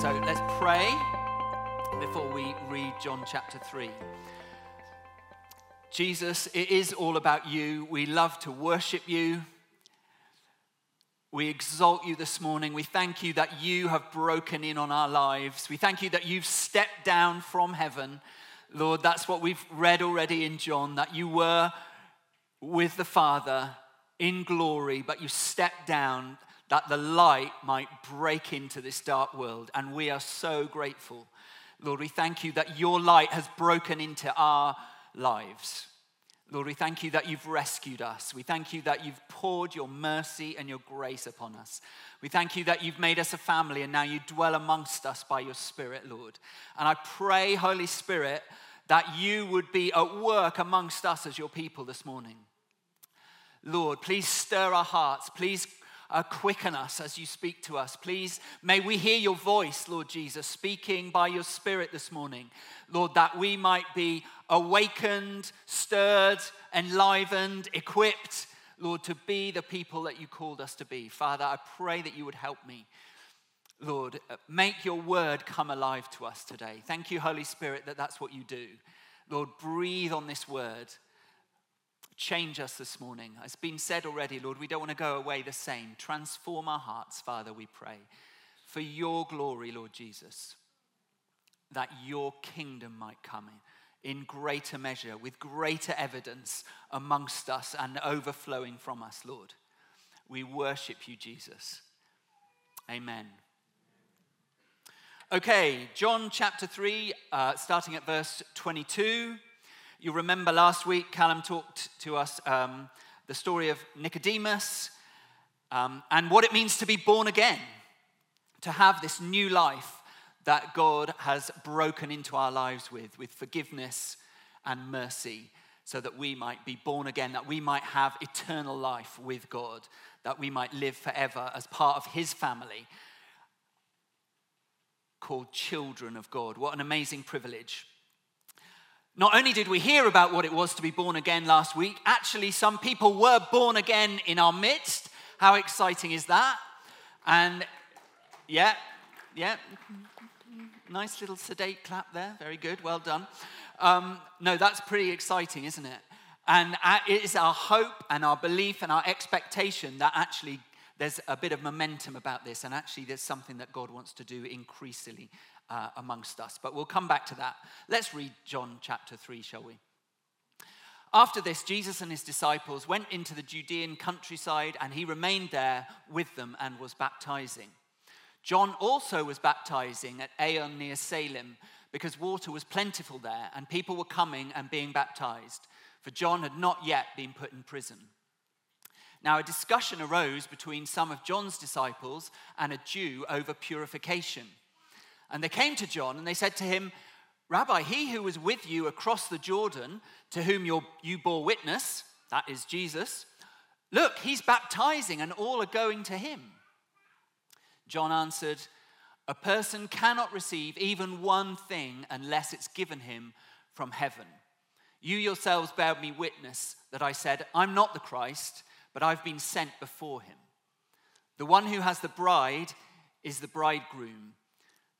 So let's pray before we read John chapter 3. Jesus, it is all about you. We love to worship you. We exalt you this morning. We thank you that you have broken in on our lives. We thank you that you've stepped down from heaven. Lord, that's what we've read already in John, that you were with the Father in glory, but you stepped down that the light might break into this dark world. And we are so grateful. Lord, we thank you that your light has broken into our lives. Lord, we thank you that you've rescued us. We thank you that you've poured your mercy and your grace upon us. We thank you that you've made us a family and now you dwell amongst us by your Spirit, Lord. And I pray, Holy Spirit, that you would be at work amongst us as your people this morning. Lord, please stir our hearts. Please uh, quicken us as you speak to us. Please, may we hear your voice, Lord Jesus, speaking by your Spirit this morning. Lord, that we might be awakened, stirred, enlivened, equipped, Lord, to be the people that you called us to be. Father, I pray that you would help me. Lord, uh, make your word come alive to us today. Thank you, Holy Spirit, that that's what you do. Lord, breathe on this word Change us this morning. It's been said already, Lord, we don't want to go away the same. Transform our hearts, Father, we pray. For your glory, Lord Jesus, that your kingdom might come in, in greater measure, with greater evidence amongst us and overflowing from us, Lord. We worship you, Jesus. Amen. Okay, John chapter 3, uh, starting at verse 22. You remember last week, Callum talked to us um, the story of Nicodemus um, and what it means to be born again, to have this new life that God has broken into our lives with, with forgiveness and mercy, so that we might be born again, that we might have eternal life with God, that we might live forever as part of His family called children of God. What an amazing privilege. Not only did we hear about what it was to be born again last week, actually, some people were born again in our midst. How exciting is that? And yeah, yeah, nice little sedate clap there. Very good, well done. Um, no, that's pretty exciting, isn't it? And it is our hope and our belief and our expectation that actually there's a bit of momentum about this, and actually there's something that God wants to do increasingly uh, amongst us. But we'll come back to that. Let's read John chapter 3, shall we? After this, Jesus and his disciples went into the Judean countryside, and he remained there with them and was baptizing. John also was baptizing at Aenon near Salim because water was plentiful there, and people were coming and being baptized, for John had not yet been put in prison. Now, a discussion arose between some of John's disciples and a Jew over purification. And they came to John and they said to him, Rabbi, he who was with you across the Jordan, to whom you bore witness, that is Jesus, look, he's baptizing and all are going to him. John answered, A person cannot receive even one thing unless it's given him from heaven. You yourselves bear me witness that I said, I'm not the Christ, but I've been sent before him. The one who has the bride is the bridegroom.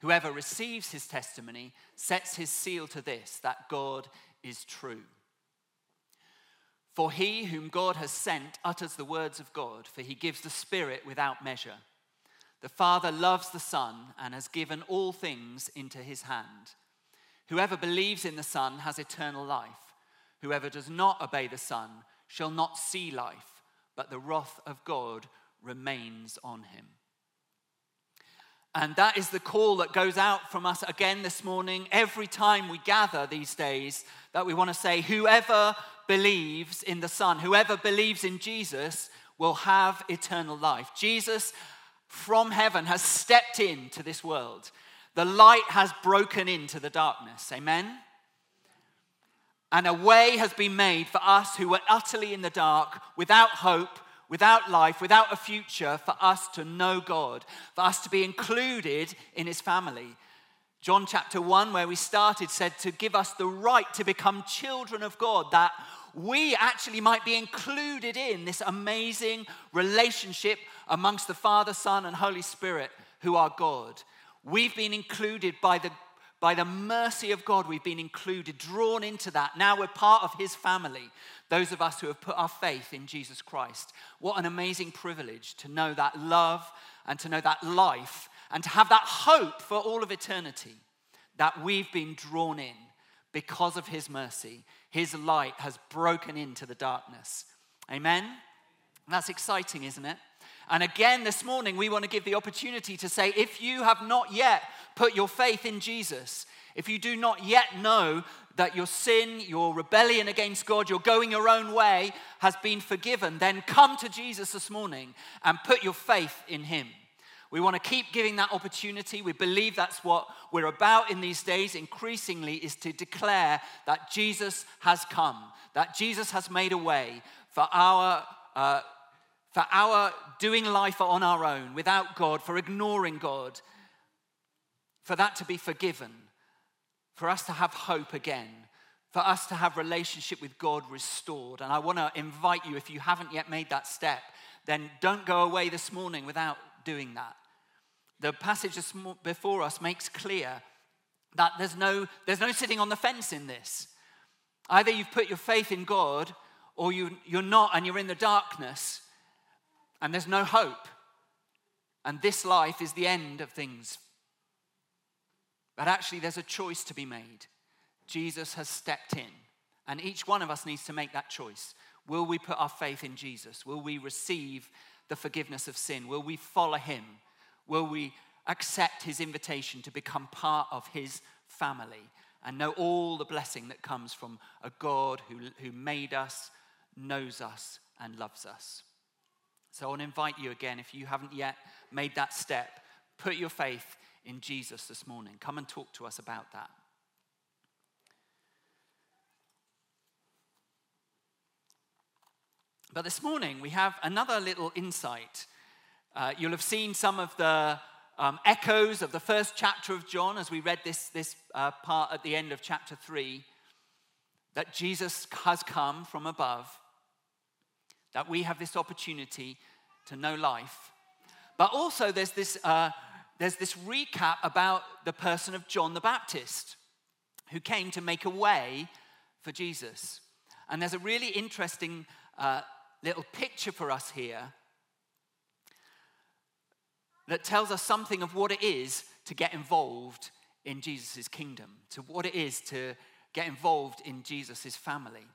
Whoever receives his testimony sets his seal to this that God is true. For he whom God has sent utters the words of God, for he gives the Spirit without measure. The Father loves the Son and has given all things into his hand. Whoever believes in the Son has eternal life. Whoever does not obey the Son shall not see life, but the wrath of God remains on him. And that is the call that goes out from us again this morning, every time we gather these days, that we want to say, whoever believes in the Son, whoever believes in Jesus, will have eternal life. Jesus from heaven has stepped into this world. The light has broken into the darkness. Amen? And a way has been made for us who were utterly in the dark, without hope, without life, without a future, for us to know God, for us to be included in His family. John chapter 1, where we started, said to give us the right to become children of God, that we actually might be included in this amazing relationship amongst the Father, Son, and Holy Spirit, who are God. We've been included by the, by the mercy of God. We've been included, drawn into that. Now we're part of His family, those of us who have put our faith in Jesus Christ. What an amazing privilege to know that love and to know that life and to have that hope for all of eternity that we've been drawn in because of His mercy. His light has broken into the darkness. Amen? That's exciting, isn't it? And again, this morning, we want to give the opportunity to say if you have not yet put your faith in Jesus, if you do not yet know that your sin, your rebellion against God, your going your own way has been forgiven, then come to Jesus this morning and put your faith in Him. We want to keep giving that opportunity. We believe that's what we're about in these days increasingly is to declare that Jesus has come, that Jesus has made a way for our uh, for our doing life on our own without God, for ignoring God, for that to be forgiven, for us to have hope again, for us to have relationship with God restored. And I want to invite you, if you haven't yet made that step, then don't go away this morning without doing that. The passage before us makes clear that there's no, there's no sitting on the fence in this. Either you've put your faith in God or you, you're not and you're in the darkness and there's no hope. And this life is the end of things. But actually, there's a choice to be made. Jesus has stepped in, and each one of us needs to make that choice. Will we put our faith in Jesus? Will we receive the forgiveness of sin? Will we follow him? Will we accept his invitation to become part of his family and know all the blessing that comes from a God who, who made us, knows us, and loves us? So I want to invite you again, if you haven't yet made that step, put your faith in Jesus this morning. Come and talk to us about that. But this morning, we have another little insight. Uh, you'll have seen some of the um, echoes of the first chapter of John as we read this, this uh, part at the end of chapter 3 that Jesus has come from above that we have this opportunity to know life. But also, there's this, uh, there's this recap about the person of John the Baptist, who came to make a way for Jesus. And there's a really interesting uh, little picture for us here that tells us something of what it is to get involved in Jesus' kingdom, to what it is to get involved in Jesus' family.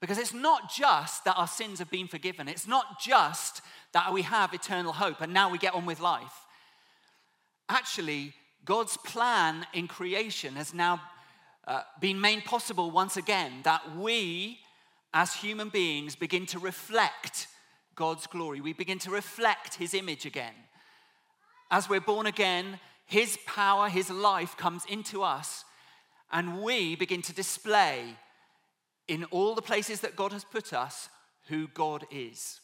Because it's not just that our sins have been forgiven, it's not just that we have eternal hope and now we get on with life. Actually, God's plan in creation has now uh, been made possible once again that we, as human beings, begin to reflect God's glory. We begin to reflect His image again. As we're born again, His power, His life comes into us, and we begin to display in all the places that God has put us who God is.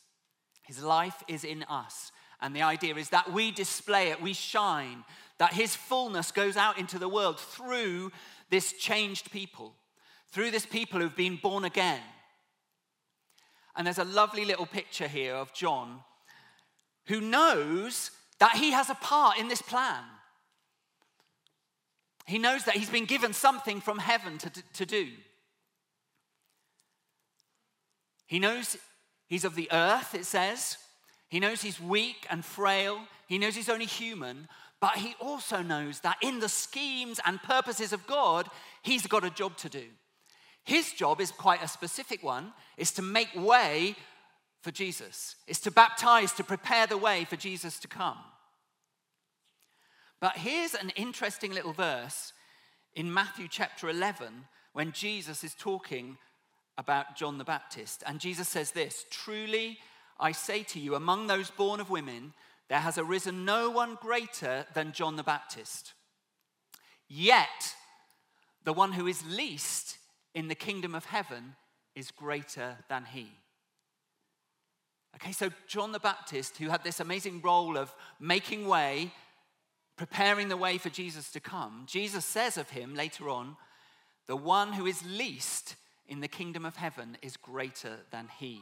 His life is in us. And the idea is that we display it, we shine, that His fullness goes out into the world through this changed people, through this people who've been born again. And there's a lovely little picture here of John who knows that he has a part in this plan. He knows that he's been given something from heaven to, to do. He knows he's of the earth, it says. He knows he's weak and frail. He knows he's only human. But he also knows that in the schemes and purposes of God, he's got a job to do. His job is quite a specific one, is to make way for Jesus, is to baptize, to prepare the way for Jesus to come. But here's an interesting little verse in Matthew chapter 11 when Jesus is talking about John the Baptist. And Jesus says this Truly, I say to you, among those born of women, there has arisen no one greater than John the Baptist. Yet, the one who is least in the kingdom of heaven is greater than he. Okay, so John the Baptist, who had this amazing role of making way, preparing the way for Jesus to come, Jesus says of him later on, the one who is least in the kingdom of heaven is greater than he.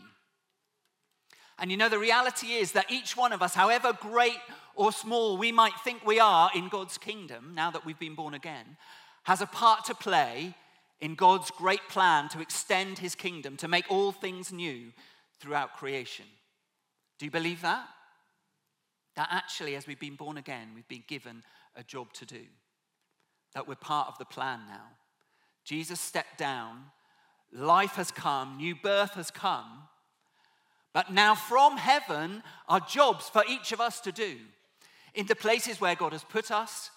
And you know, the reality is that each one of us, however great or small we might think we are in God's kingdom, now that we've been born again, has a part to play in God's great plan to extend his kingdom, to make all things new throughout creation. Do you believe that? That actually, as we've been born again, we've been given a job to do. That we're part of the plan now. Jesus stepped down, life has come, new birth has come. But now from heaven are jobs for each of us to do. In the places where God has put us,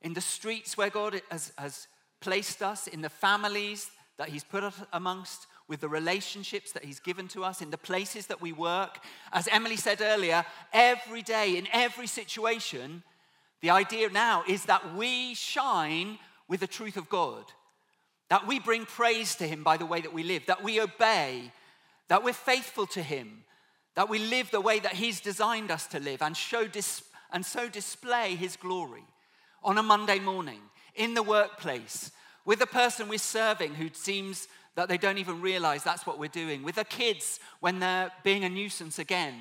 in the streets where God has, has placed us, in the families that He's put us amongst, with the relationships that He's given to us, in the places that we work. As Emily said earlier, every day, in every situation, the idea now is that we shine with the truth of God, that we bring praise to Him by the way that we live, that we obey, that we're faithful to Him, that we live the way that He's designed us to live and, show dis- and so display His glory on a Monday morning, in the workplace, with the person we're serving who seems that they don't even realize that's what we're doing, with the kids when they're being a nuisance again.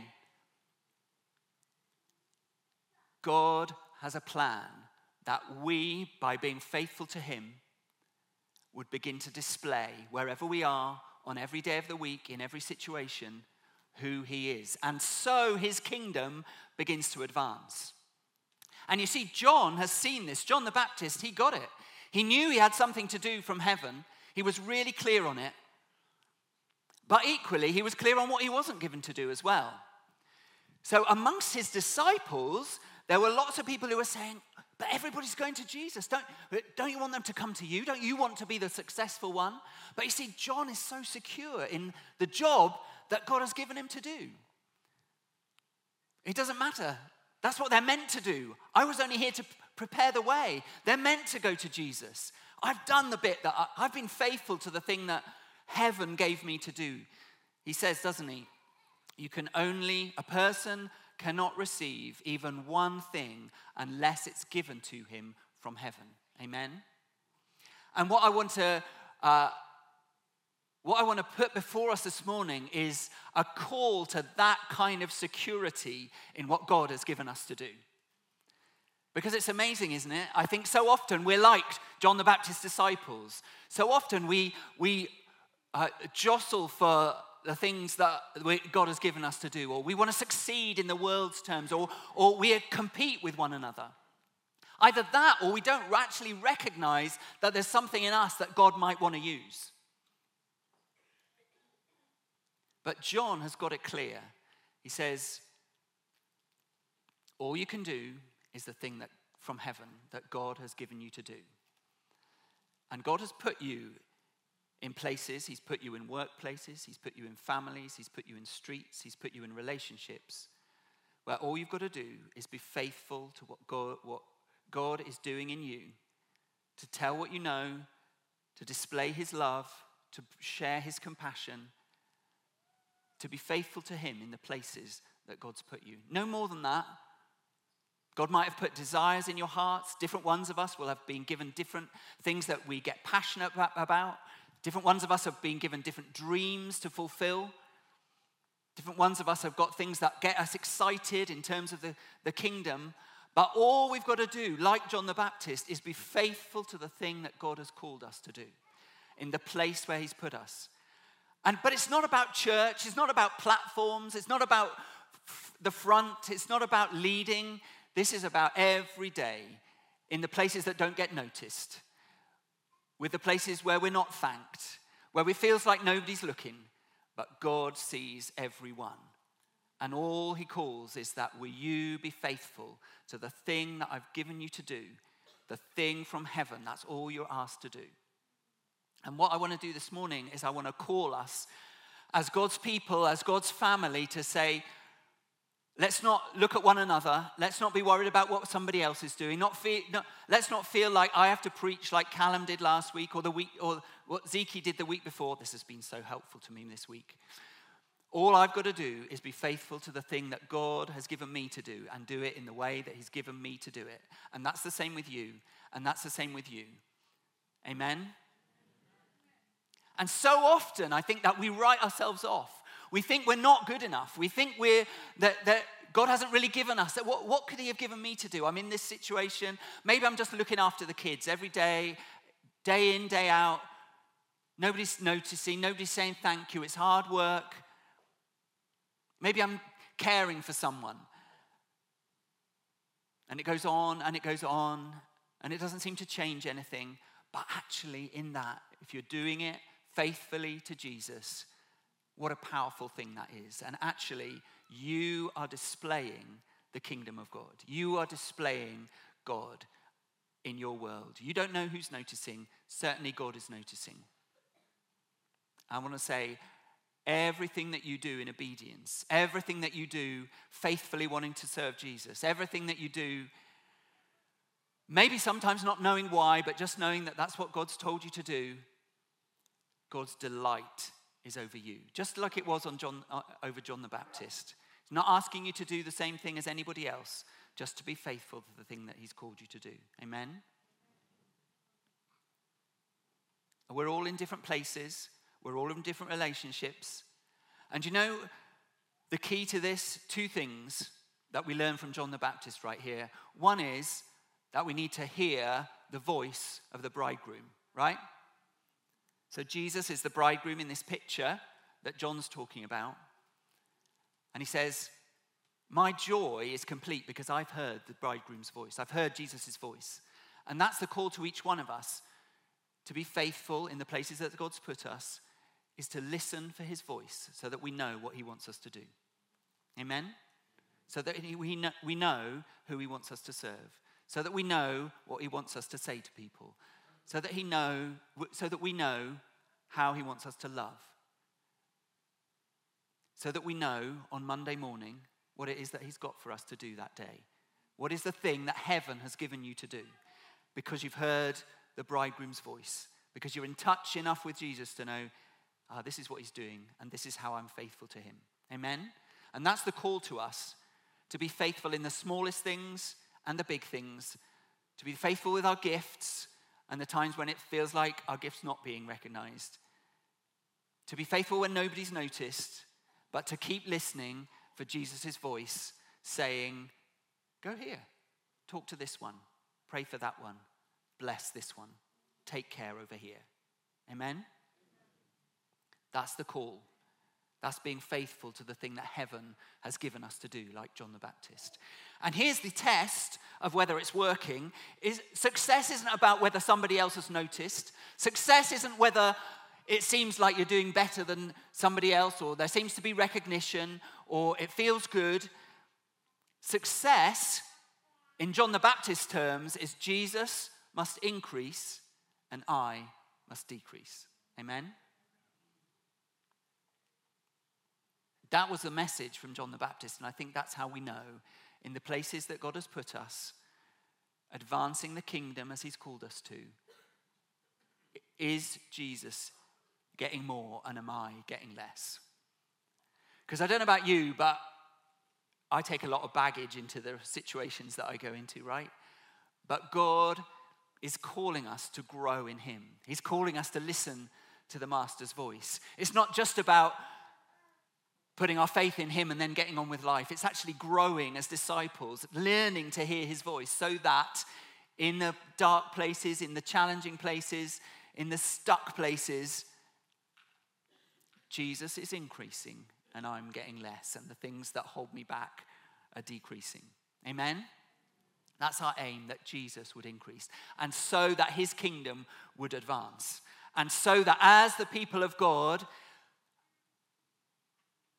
God has a plan that we, by being faithful to Him, would begin to display wherever we are, on every day of the week, in every situation, who He is. And so His kingdom begins to advance. And you see, John has seen this. John the Baptist, he got it. He knew he had something to do from heaven, he was really clear on it. But equally, he was clear on what he wasn't given to do as well. So, amongst his disciples, there were lots of people who were saying, But everybody's going to Jesus. Don't, don't you want them to come to you? Don't you want to be the successful one? But you see, John is so secure in the job that God has given him to do. It doesn't matter. That's what they're meant to do. I was only here to prepare the way. They're meant to go to Jesus. I've done the bit that I, I've been faithful to the thing that heaven gave me to do. He says, doesn't he? You can only, a person cannot receive even one thing unless it's given to him from heaven. Amen? And what I want to. Uh, what I want to put before us this morning is a call to that kind of security in what God has given us to do. Because it's amazing, isn't it? I think so often we're like John the Baptist's disciples. So often we, we uh, jostle for the things that God has given us to do, or we want to succeed in the world's terms, or, or we compete with one another. Either that, or we don't actually recognize that there's something in us that God might want to use. But John has got it clear. He says, All you can do is the thing that from heaven that God has given you to do. And God has put you in places, He's put you in workplaces, He's put you in families, He's put you in streets, He's put you in relationships, where all you've got to do is be faithful to what God, what God is doing in you, to tell what you know, to display His love, to share His compassion, to be faithful to Him in the places that God's put you. No more than that. God might have put desires in your hearts. Different ones of us will have been given different things that we get passionate about. Different ones of us have been given different dreams to fulfill. Different ones of us have got things that get us excited in terms of the, the kingdom. But all we've got to do, like John the Baptist, is be faithful to the thing that God has called us to do in the place where He's put us. And, but it's not about church, it's not about platforms, it's not about f- the front, it's not about leading, this is about every day in the places that don't get noticed, with the places where we're not thanked, where it feels like nobody's looking, but God sees everyone. And all he calls is that will you be faithful to the thing that I've given you to do, the thing from heaven. That's all you're asked to do. And what I want to do this morning is I want to call us as God's people, as God's family, to say, Let's not look at one another. Let's not be worried about what somebody else is doing. Not feel, let's not feel like I have to preach like Callum did last week or the week or what Zeke did the week before. This has been so helpful to me this week. All I've got to do is be faithful to the thing that God has given me to do and do it in the way that He's given me to do it. And that's the same with you, and that's the same with you. Amen? And so often, I think that we write ourselves off. We think we're not good enough. We think we're that, that God hasn't really given us. What, what could He have given me to do? I'm in this situation. Maybe I'm just looking after the kids every day, day in, day out. Nobody's noticing, nobody's saying thank you. It's hard work. Maybe I'm caring for someone. And it goes on and it goes on, and it doesn't seem to change anything. But actually, in that, if you're doing it faithfully to Jesus, what a powerful thing that is. And actually, you are displaying the kingdom of God. You are displaying God in your world. You don't know who's noticing, certainly, God is noticing. I want to say, everything that you do in obedience, everything that you do faithfully wanting to serve Jesus, everything that you do, maybe sometimes not knowing why, but just knowing that that's what God's told you to do, God's delight is over you, just like it was on John, uh, over John the Baptist. Not asking you to do the same thing as anybody else, just to be faithful to the thing that He's called you to do. Amen? We're all in different places. We're all in different relationships. And you know, the key to this, two things that we learn from John the Baptist right here. One is that we need to hear the voice of the bridegroom, right? So Jesus is the bridegroom in this picture that John's talking about. And he says, My joy is complete because I've heard the bridegroom's voice. I've heard Jesus' voice. And that's the call to each one of us to be faithful in the places that God's put us is to listen for his voice so that we know what he wants us to do. Amen? So that we know, we know who he wants us to serve, so that we know what he wants us to say to people, so that he know, so that we know how he wants us to love, so that we know on Monday morning what it is that he's got for us to do that day. What is the thing that heaven has given you to do? Because you've heard the bridegroom's voice, because you're in touch enough with Jesus to know ah, this is what he's doing, and this is how I'm faithful to him. Amen? And that's the call to us to be faithful in the smallest things and the big things, to be faithful with our gifts and the times when it feels like our gift's not being recognized, to be faithful when nobody's noticed, but to keep listening for Jesus' voice saying, Go here, talk to this one, pray for that one, bless this one, take care over here. Amen? That's the call. That's being faithful to the thing that heaven has given us to do, like John the Baptist. And here's the test of whether it's working is success isn't about whether somebody else has noticed. Success isn't whether it seems like you're doing better than somebody else or there seems to be recognition or it feels good. Success in John the Baptist terms is Jesus must increase and I must decrease. Amen. That was the message from John the Baptist, and I think that's how we know in the places that God has put us, advancing the kingdom as He's called us to. Is Jesus getting more, and am I getting less? Because I don't know about you, but I take a lot of baggage into the situations that I go into, right? But God is calling us to grow in Him. He's calling us to listen to the Master's voice. It's not just about putting our faith in Him and then getting on with life. It's actually growing as disciples, learning to hear His voice so that in the dark places, in the challenging places, in the stuck places, Jesus is increasing and I'm getting less, and the things that hold me back are decreasing. Amen? That's our aim that Jesus would increase, and so that his kingdom would advance. And so that as the people of God,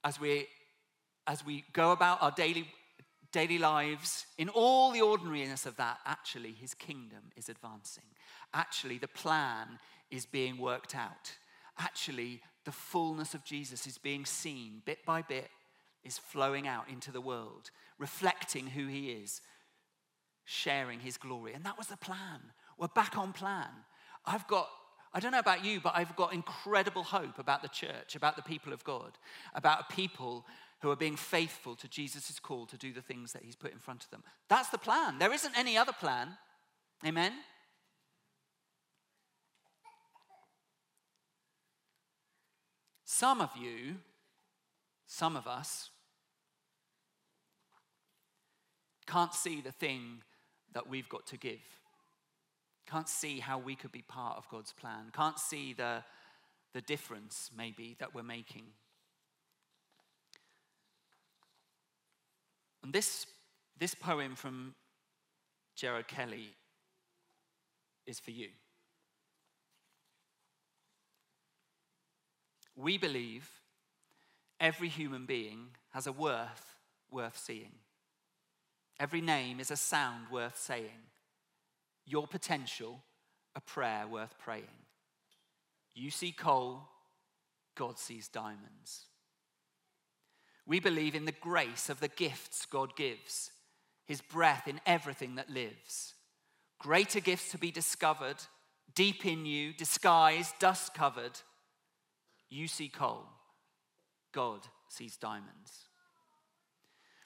as we, as we go about our daily, daily lives, in all the ordinariness of that, actually, his kingdom is advancing. Actually, the plan is being worked out. Actually, the fullness of Jesus is being seen bit by bit, is flowing out into the world, reflecting who He is, sharing His glory. And that was the plan. We're back on plan. I've got, I don't know about you, but I've got incredible hope about the church, about the people of God, about people who are being faithful to Jesus' call to do the things that He's put in front of them. That's the plan. There isn't any other plan. Amen? Some of you, some of us, can't see the thing that we've got to give. Can't see how we could be part of God's plan. Can't see the, the difference, maybe, that we're making. And this, this poem from Gerard Kelly is for you. We believe every human being has a worth worth seeing. Every name is a sound worth saying. Your potential, a prayer worth praying. You see coal, God sees diamonds. We believe in the grace of the gifts God gives, His breath in everything that lives. Greater gifts to be discovered, deep in you, disguised, dust covered. You see coal, God sees diamonds.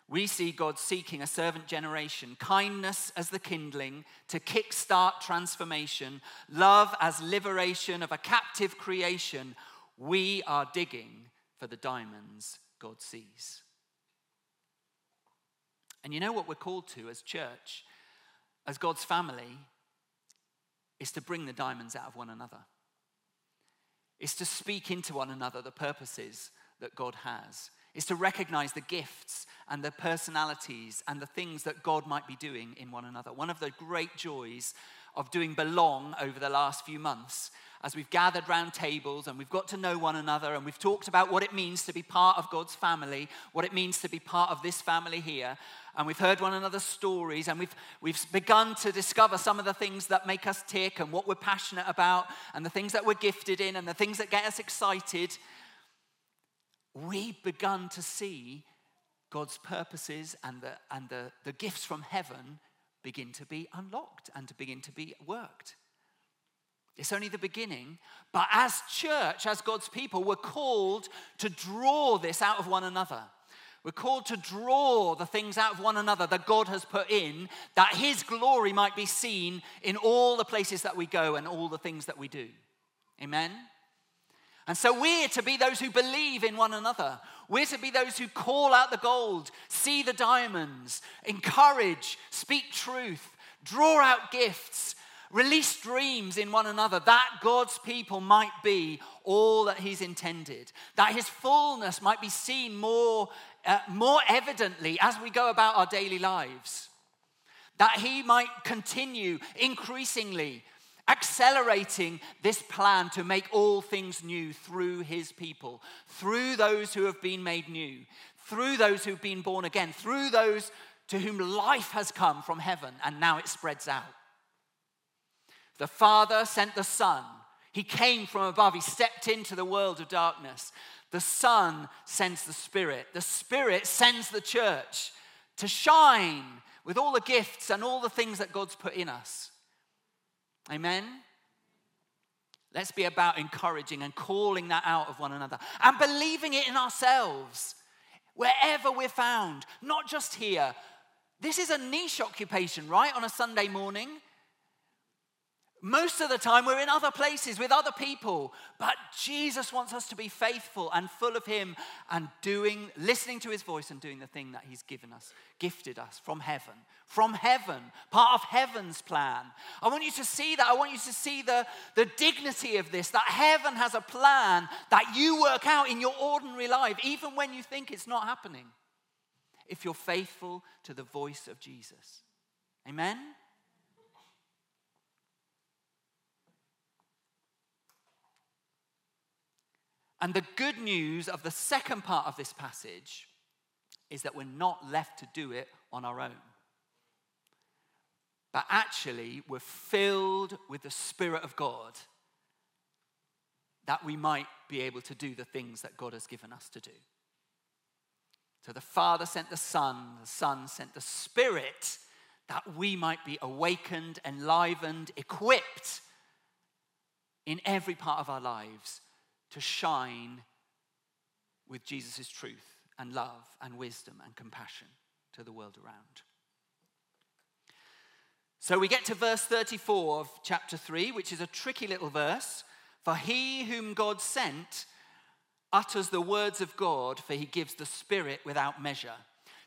We see God seeking a servant generation, kindness as the kindling to kickstart transformation, love as liberation of a captive creation. We are digging for the diamonds God sees. And you know what we're called to as church, as God's family, is to bring the diamonds out of one another. Is to speak into one another the purposes that God has. Is to recognize the gifts and the personalities and the things that God might be doing in one another. One of the great joys of doing Belong over the last few months as we've gathered round tables and we've got to know one another and we've talked about what it means to be part of God's family, what it means to be part of this family here, and we've heard one another's stories and we've, we've begun to discover some of the things that make us tick and what we're passionate about and the things that we're gifted in and the things that get us excited. We've begun to see God's purposes and the, and the, the gifts from heaven begin to be unlocked and to begin to be worked. It's only the beginning. But as church, as God's people, we're called to draw this out of one another. We're called to draw the things out of one another that God has put in, that His glory might be seen in all the places that we go and all the things that we do. Amen? And so we're to be those who believe in one another. We're to be those who call out the gold, see the diamonds, encourage, speak truth, draw out gifts, Release dreams in one another that God's people might be all that He's intended, that His fullness might be seen more, uh, more evidently as we go about our daily lives, that He might continue increasingly accelerating this plan to make all things new through His people, through those who have been made new, through those who've been born again, through those to whom life has come from heaven and now it spreads out. The Father sent the Son. He came from above. He stepped into the world of darkness. The Son sends the Spirit. The Spirit sends the church to shine with all the gifts and all the things that God's put in us. Amen? Let's be about encouraging and calling that out of one another and believing it in ourselves wherever we're found, not just here. This is a niche occupation, right? On a Sunday morning. Most of the time, we're in other places with other people, but Jesus wants us to be faithful and full of Him and doing, listening to His voice and doing the thing that He's given us, gifted us from heaven. From heaven, part of heaven's plan. I want you to see that. I want you to see the, the dignity of this that heaven has a plan that you work out in your ordinary life, even when you think it's not happening, if you're faithful to the voice of Jesus. Amen? And the good news of the second part of this passage is that we're not left to do it on our own. But actually, we're filled with the Spirit of God that we might be able to do the things that God has given us to do. So the Father sent the Son, the Son sent the Spirit, that we might be awakened, enlivened, equipped in every part of our lives to shine with Jesus' truth and love and wisdom and compassion to the world around. So we get to verse 34 of chapter 3, which is a tricky little verse. For he whom God sent utters the words of God, for he gives the Spirit without measure.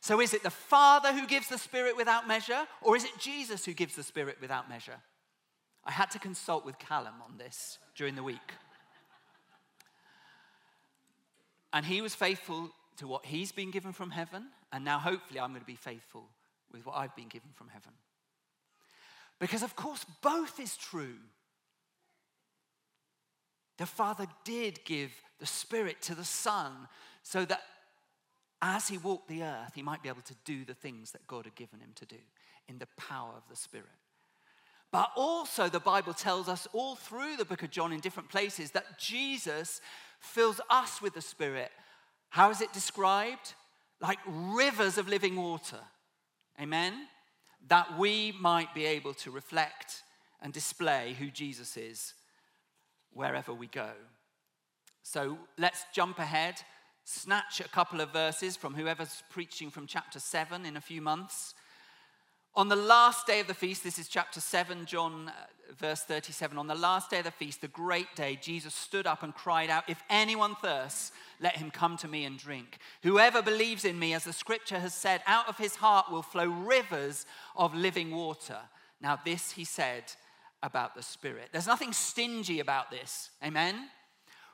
So is it the Father who gives the Spirit without measure, or is it Jesus who gives the Spirit without measure? I had to consult with Callum on this during the week. And he was faithful to what he's been given from heaven, and now hopefully I'm going to be faithful with what I've been given from heaven. Because, of course, both is true. The Father did give the Spirit to the Son so that as he walked the earth, he might be able to do the things that God had given him to do in the power of the Spirit. But also, the Bible tells us all through the book of John in different places that Jesus fills us with the Spirit. How is it described? Like rivers of living water. Amen? That we might be able to reflect and display who Jesus is wherever we go. So let's jump ahead, snatch a couple of verses from whoever's preaching from chapter 7 in a few months. On the last day of the feast, this is chapter 7, John, uh, verse 37. On the last day of the feast, the great day, Jesus stood up and cried out, If anyone thirsts, let him come to me and drink. Whoever believes in me, as the scripture has said, out of his heart will flow rivers of living water. Now, this he said about the Spirit. There's nothing stingy about this. Amen?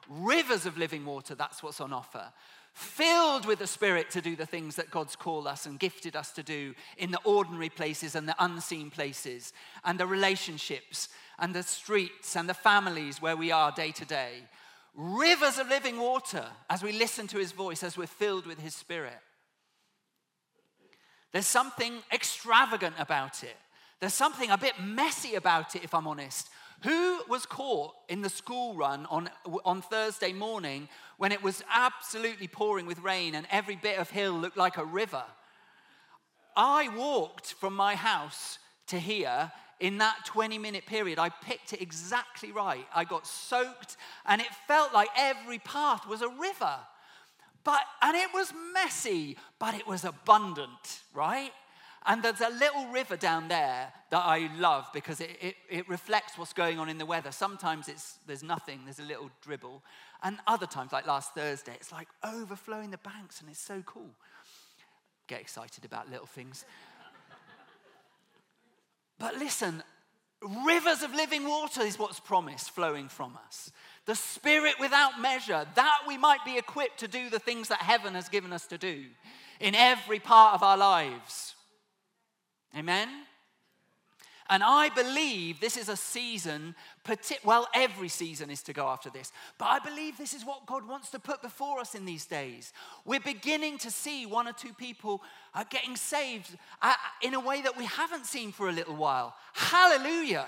Rivers of living water, that's what's on offer filled with the Spirit to do the things that God's called us and gifted us to do in the ordinary places and the unseen places, and the relationships and the streets and the families where we are day to day. Rivers of living water as we listen to His voice, as we're filled with His Spirit. There's something extravagant about it. There's something a bit messy about it, if I'm honest. Who was caught in the school run on, on Thursday morning when it was absolutely pouring with rain and every bit of hill looked like a river? I walked from my house to here in that 20 minute period. I picked it exactly right. I got soaked and it felt like every path was a river. But, and it was messy, but it was abundant, right? And there's a little river down there that I love because it, it, it, reflects what's going on in the weather. Sometimes it's, there's nothing, there's a little dribble. And other times, like last Thursday, it's like overflowing the banks and it's so cool. Get excited about little things. but listen, rivers of living water is what's promised flowing from us. The Spirit without measure, that we might be equipped to do the things that heaven has given us to do in every part of our lives. Amen? And I believe this is a season, well, every season is to go after this, but I believe this is what God wants to put before us in these days. We're beginning to see one or two people are getting saved uh, in a way that we haven't seen for a little while. Hallelujah.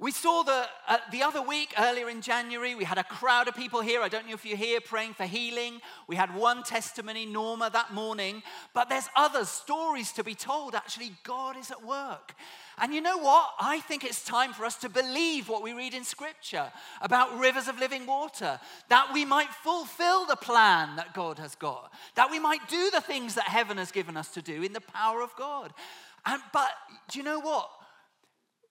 We saw the, uh, the other week, earlier in January, we had a crowd of people here. I don't know if you're here praying for healing. We had one testimony, Norma, that morning. But there's other stories to be told. Actually, God is at work. And you know what? I think it's time for us to believe what we read in Scripture about rivers of living water, that we might fulfill the plan that God has got, that we might do the things that heaven has given us to do in the power of God. And, but do you know what?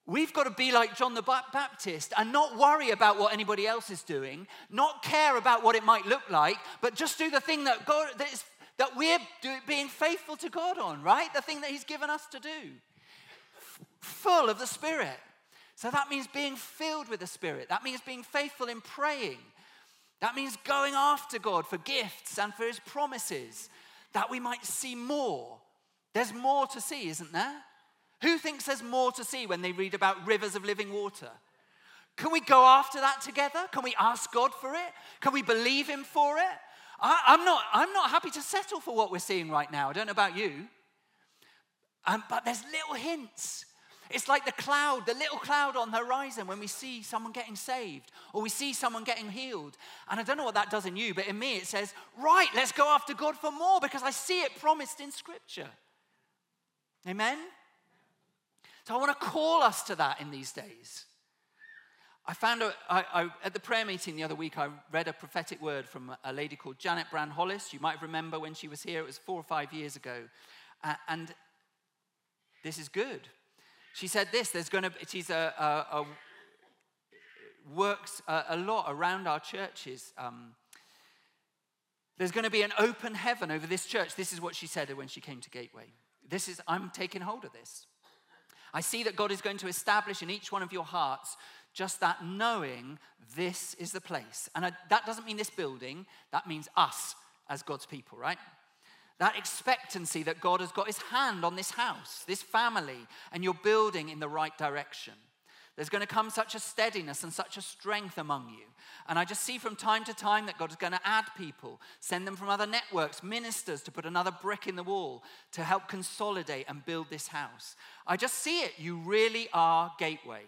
We've got to be like John the Baptist and not worry about what anybody else is doing, not care about what it might look like, but just do the thing that God that, is, that we're being faithful to God on, right? The thing that He's given us to do. Full of the Spirit. So that means being filled with the Spirit. That means being faithful in praying. That means going after God for gifts and for His promises, that we might see more. There's more to see, isn't there? Who thinks there's more to see when they read about rivers of living water? Can we go after that together? Can we ask God for it? Can we believe Him for it? I, am not, I'm not happy to settle for what we're seeing right now. I don't know about you. Um, but there's little hints. It's like the cloud, the little cloud on the horizon when we see someone getting saved or we see someone getting healed. And I don't know what that does in you, but in me it says, right, let's go after God for more because I see it promised in Scripture. Amen? So I want to call us to that in these days. I found I, at the prayer meeting the other week, I read a prophetic word from a lady called Janet Brand Hollis. You might remember when she was here, it was four or five years ago. Uh, and this is good. She said this there's going to, she's a, a, a works a, a, lot around our churches. Um, there's going to be an open heaven over this church. This is what she said when she came to Gateway. This is, I'm taking hold of this. I see that God is going to establish in each one of your hearts just that knowing this is the place. And I, that doesn't mean this building, that means us as God's people, right? That expectancy that God has got his hand on this house, this family, and you're building in the right direction. There's going to come such a steadiness and such a strength among you. And I just see from time to time that God is going to add people, send them from other networks, ministers to put another brick in the wall to help consolidate and build this house. I just see it. You really are gateway.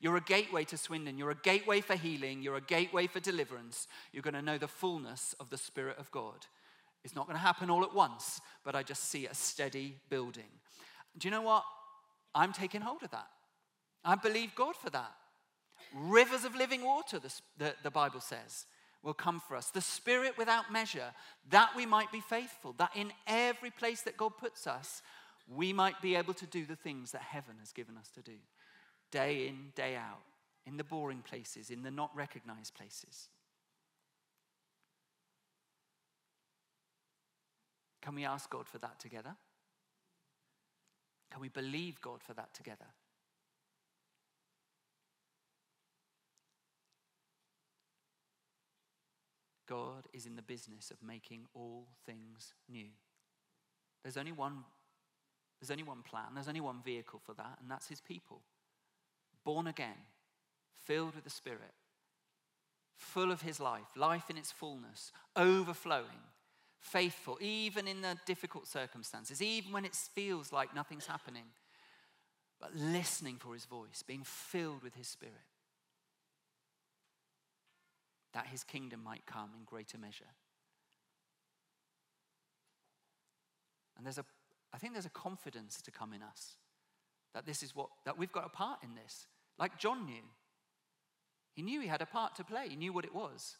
You're a gateway to Swindon. You're a gateway for healing. You're a gateway for deliverance. You're going to know the fullness of the Spirit of God. It's not going to happen all at once, but I just see a steady building. Do you know what? I'm taking hold of that. I believe God for that. Rivers of living water, the, the, the, Bible says, will come for us. The Spirit without measure, that we might be faithful, that in every place that God puts us, we might be able to do the things that heaven has given us to do, day in, day out, in the boring places, in the not recognized places. Can we ask God for that together? Can we believe God for that together? God is in the business of making all things new. There's only one there's only one plan, there's only one vehicle for that, and that's his people. Born again, filled with the Spirit, full of his life, life in its fullness, overflowing, faithful, even in the difficult circumstances, even when it feels like nothing's happening, but listening for his voice, being filled with his spirit, that his kingdom might come in greater measure. And there's a, I think there's a confidence to come in us that this is what, that we've got a part in this. Like John knew. He knew he had a part to play, he knew what it was.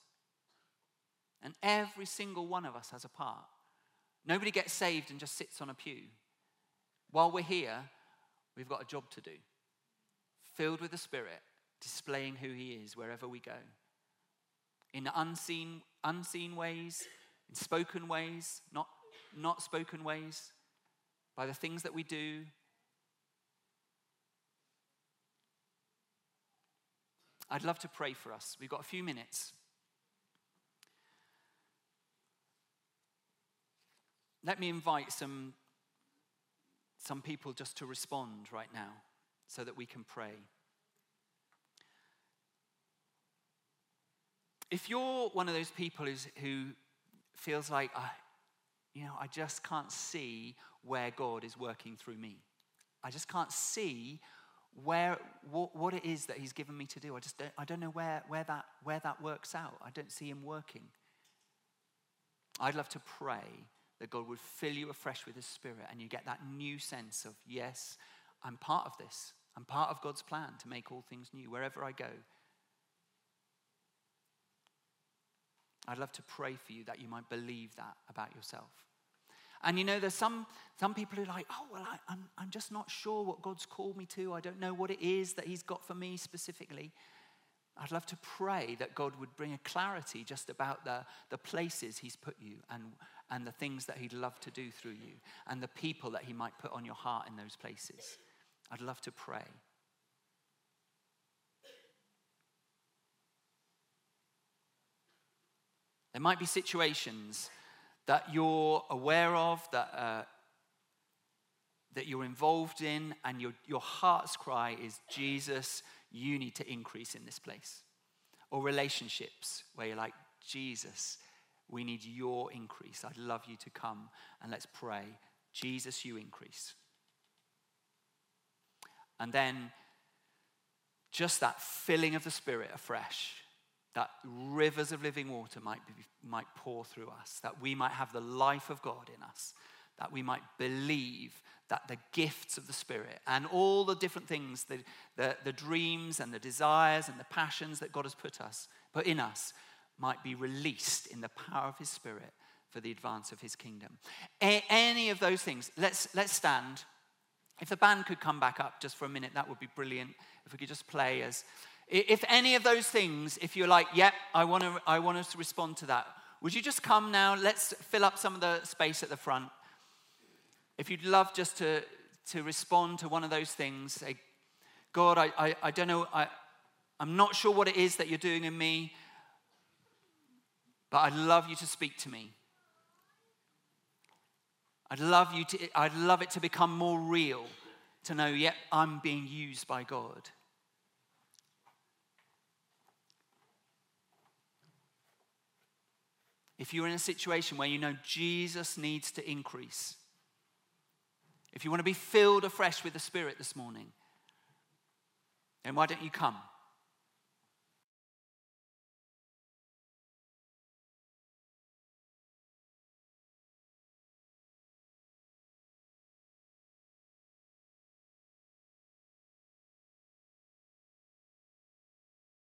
And every single one of us has a part. Nobody gets saved and just sits on a pew. While we're here, we've got a job to do. Filled with the Spirit, displaying who He is wherever we go. In unseen, unseen ways, in spoken ways, not, not spoken ways, by the things that we do. I'd love to pray for us. We've got a few minutes. let me invite some, some people just to respond right now so that we can pray. If you're one of those people who feels like, uh, you know, I just can't see where God is working through me, I just can't see where what, what it is that He's given me to do. I just don't, I don't know where, where, that, where that works out. I don't see Him working. I'd love to pray that God would fill you afresh with His Spirit and you get that new sense of, yes, I'm part of this. I'm part of God's plan to make all things new wherever I go. I'd love to pray for you that you might believe that about yourself. And you know, there's some, some people who are like, oh, well, I, I'm, I'm just not sure what God's called me to. I don't know what it is that He's got for me specifically. I'd love to pray that God would bring a clarity just about the, the places He's put you and, and the things that He'd love to do through you and the people that He might put on your heart in those places. I'd love to pray. There might be situations that you're aware of, that, uh, that you're involved in, and your, your heart's cry is, Jesus, you need to increase in this place. Or relationships where you're like, Jesus, we need your increase. I'd love you to come and let's pray. Jesus, you increase. And then just that filling of the Spirit afresh, that rivers of living water might, be, might pour through us, that we might have the life of God in us, that we might believe that the gifts of the Spirit and all the different things, the, the, the dreams and the desires and the passions that God has put us, put in us, might be released in the power of His Spirit for the advance of His kingdom. A- any of those things, let's, let's stand. If the band could come back up just for a minute, that would be brilliant. If we could just play as. If any of those things, if you're like, yep, I want, to, I want us to respond to that, would you just come now? Let's fill up some of the space at the front. If you'd love just to, to respond to one of those things, say, God, I, I, I don't know, I, I'm not sure what it is that you're doing in me, but I'd love you to speak to me. I'd love you to, I'd love it to become more real, to know, yep, I'm being used by God. If you're in a situation where you know Jesus needs to increase, if you want to be filled afresh with the Spirit this morning, then why don't you come?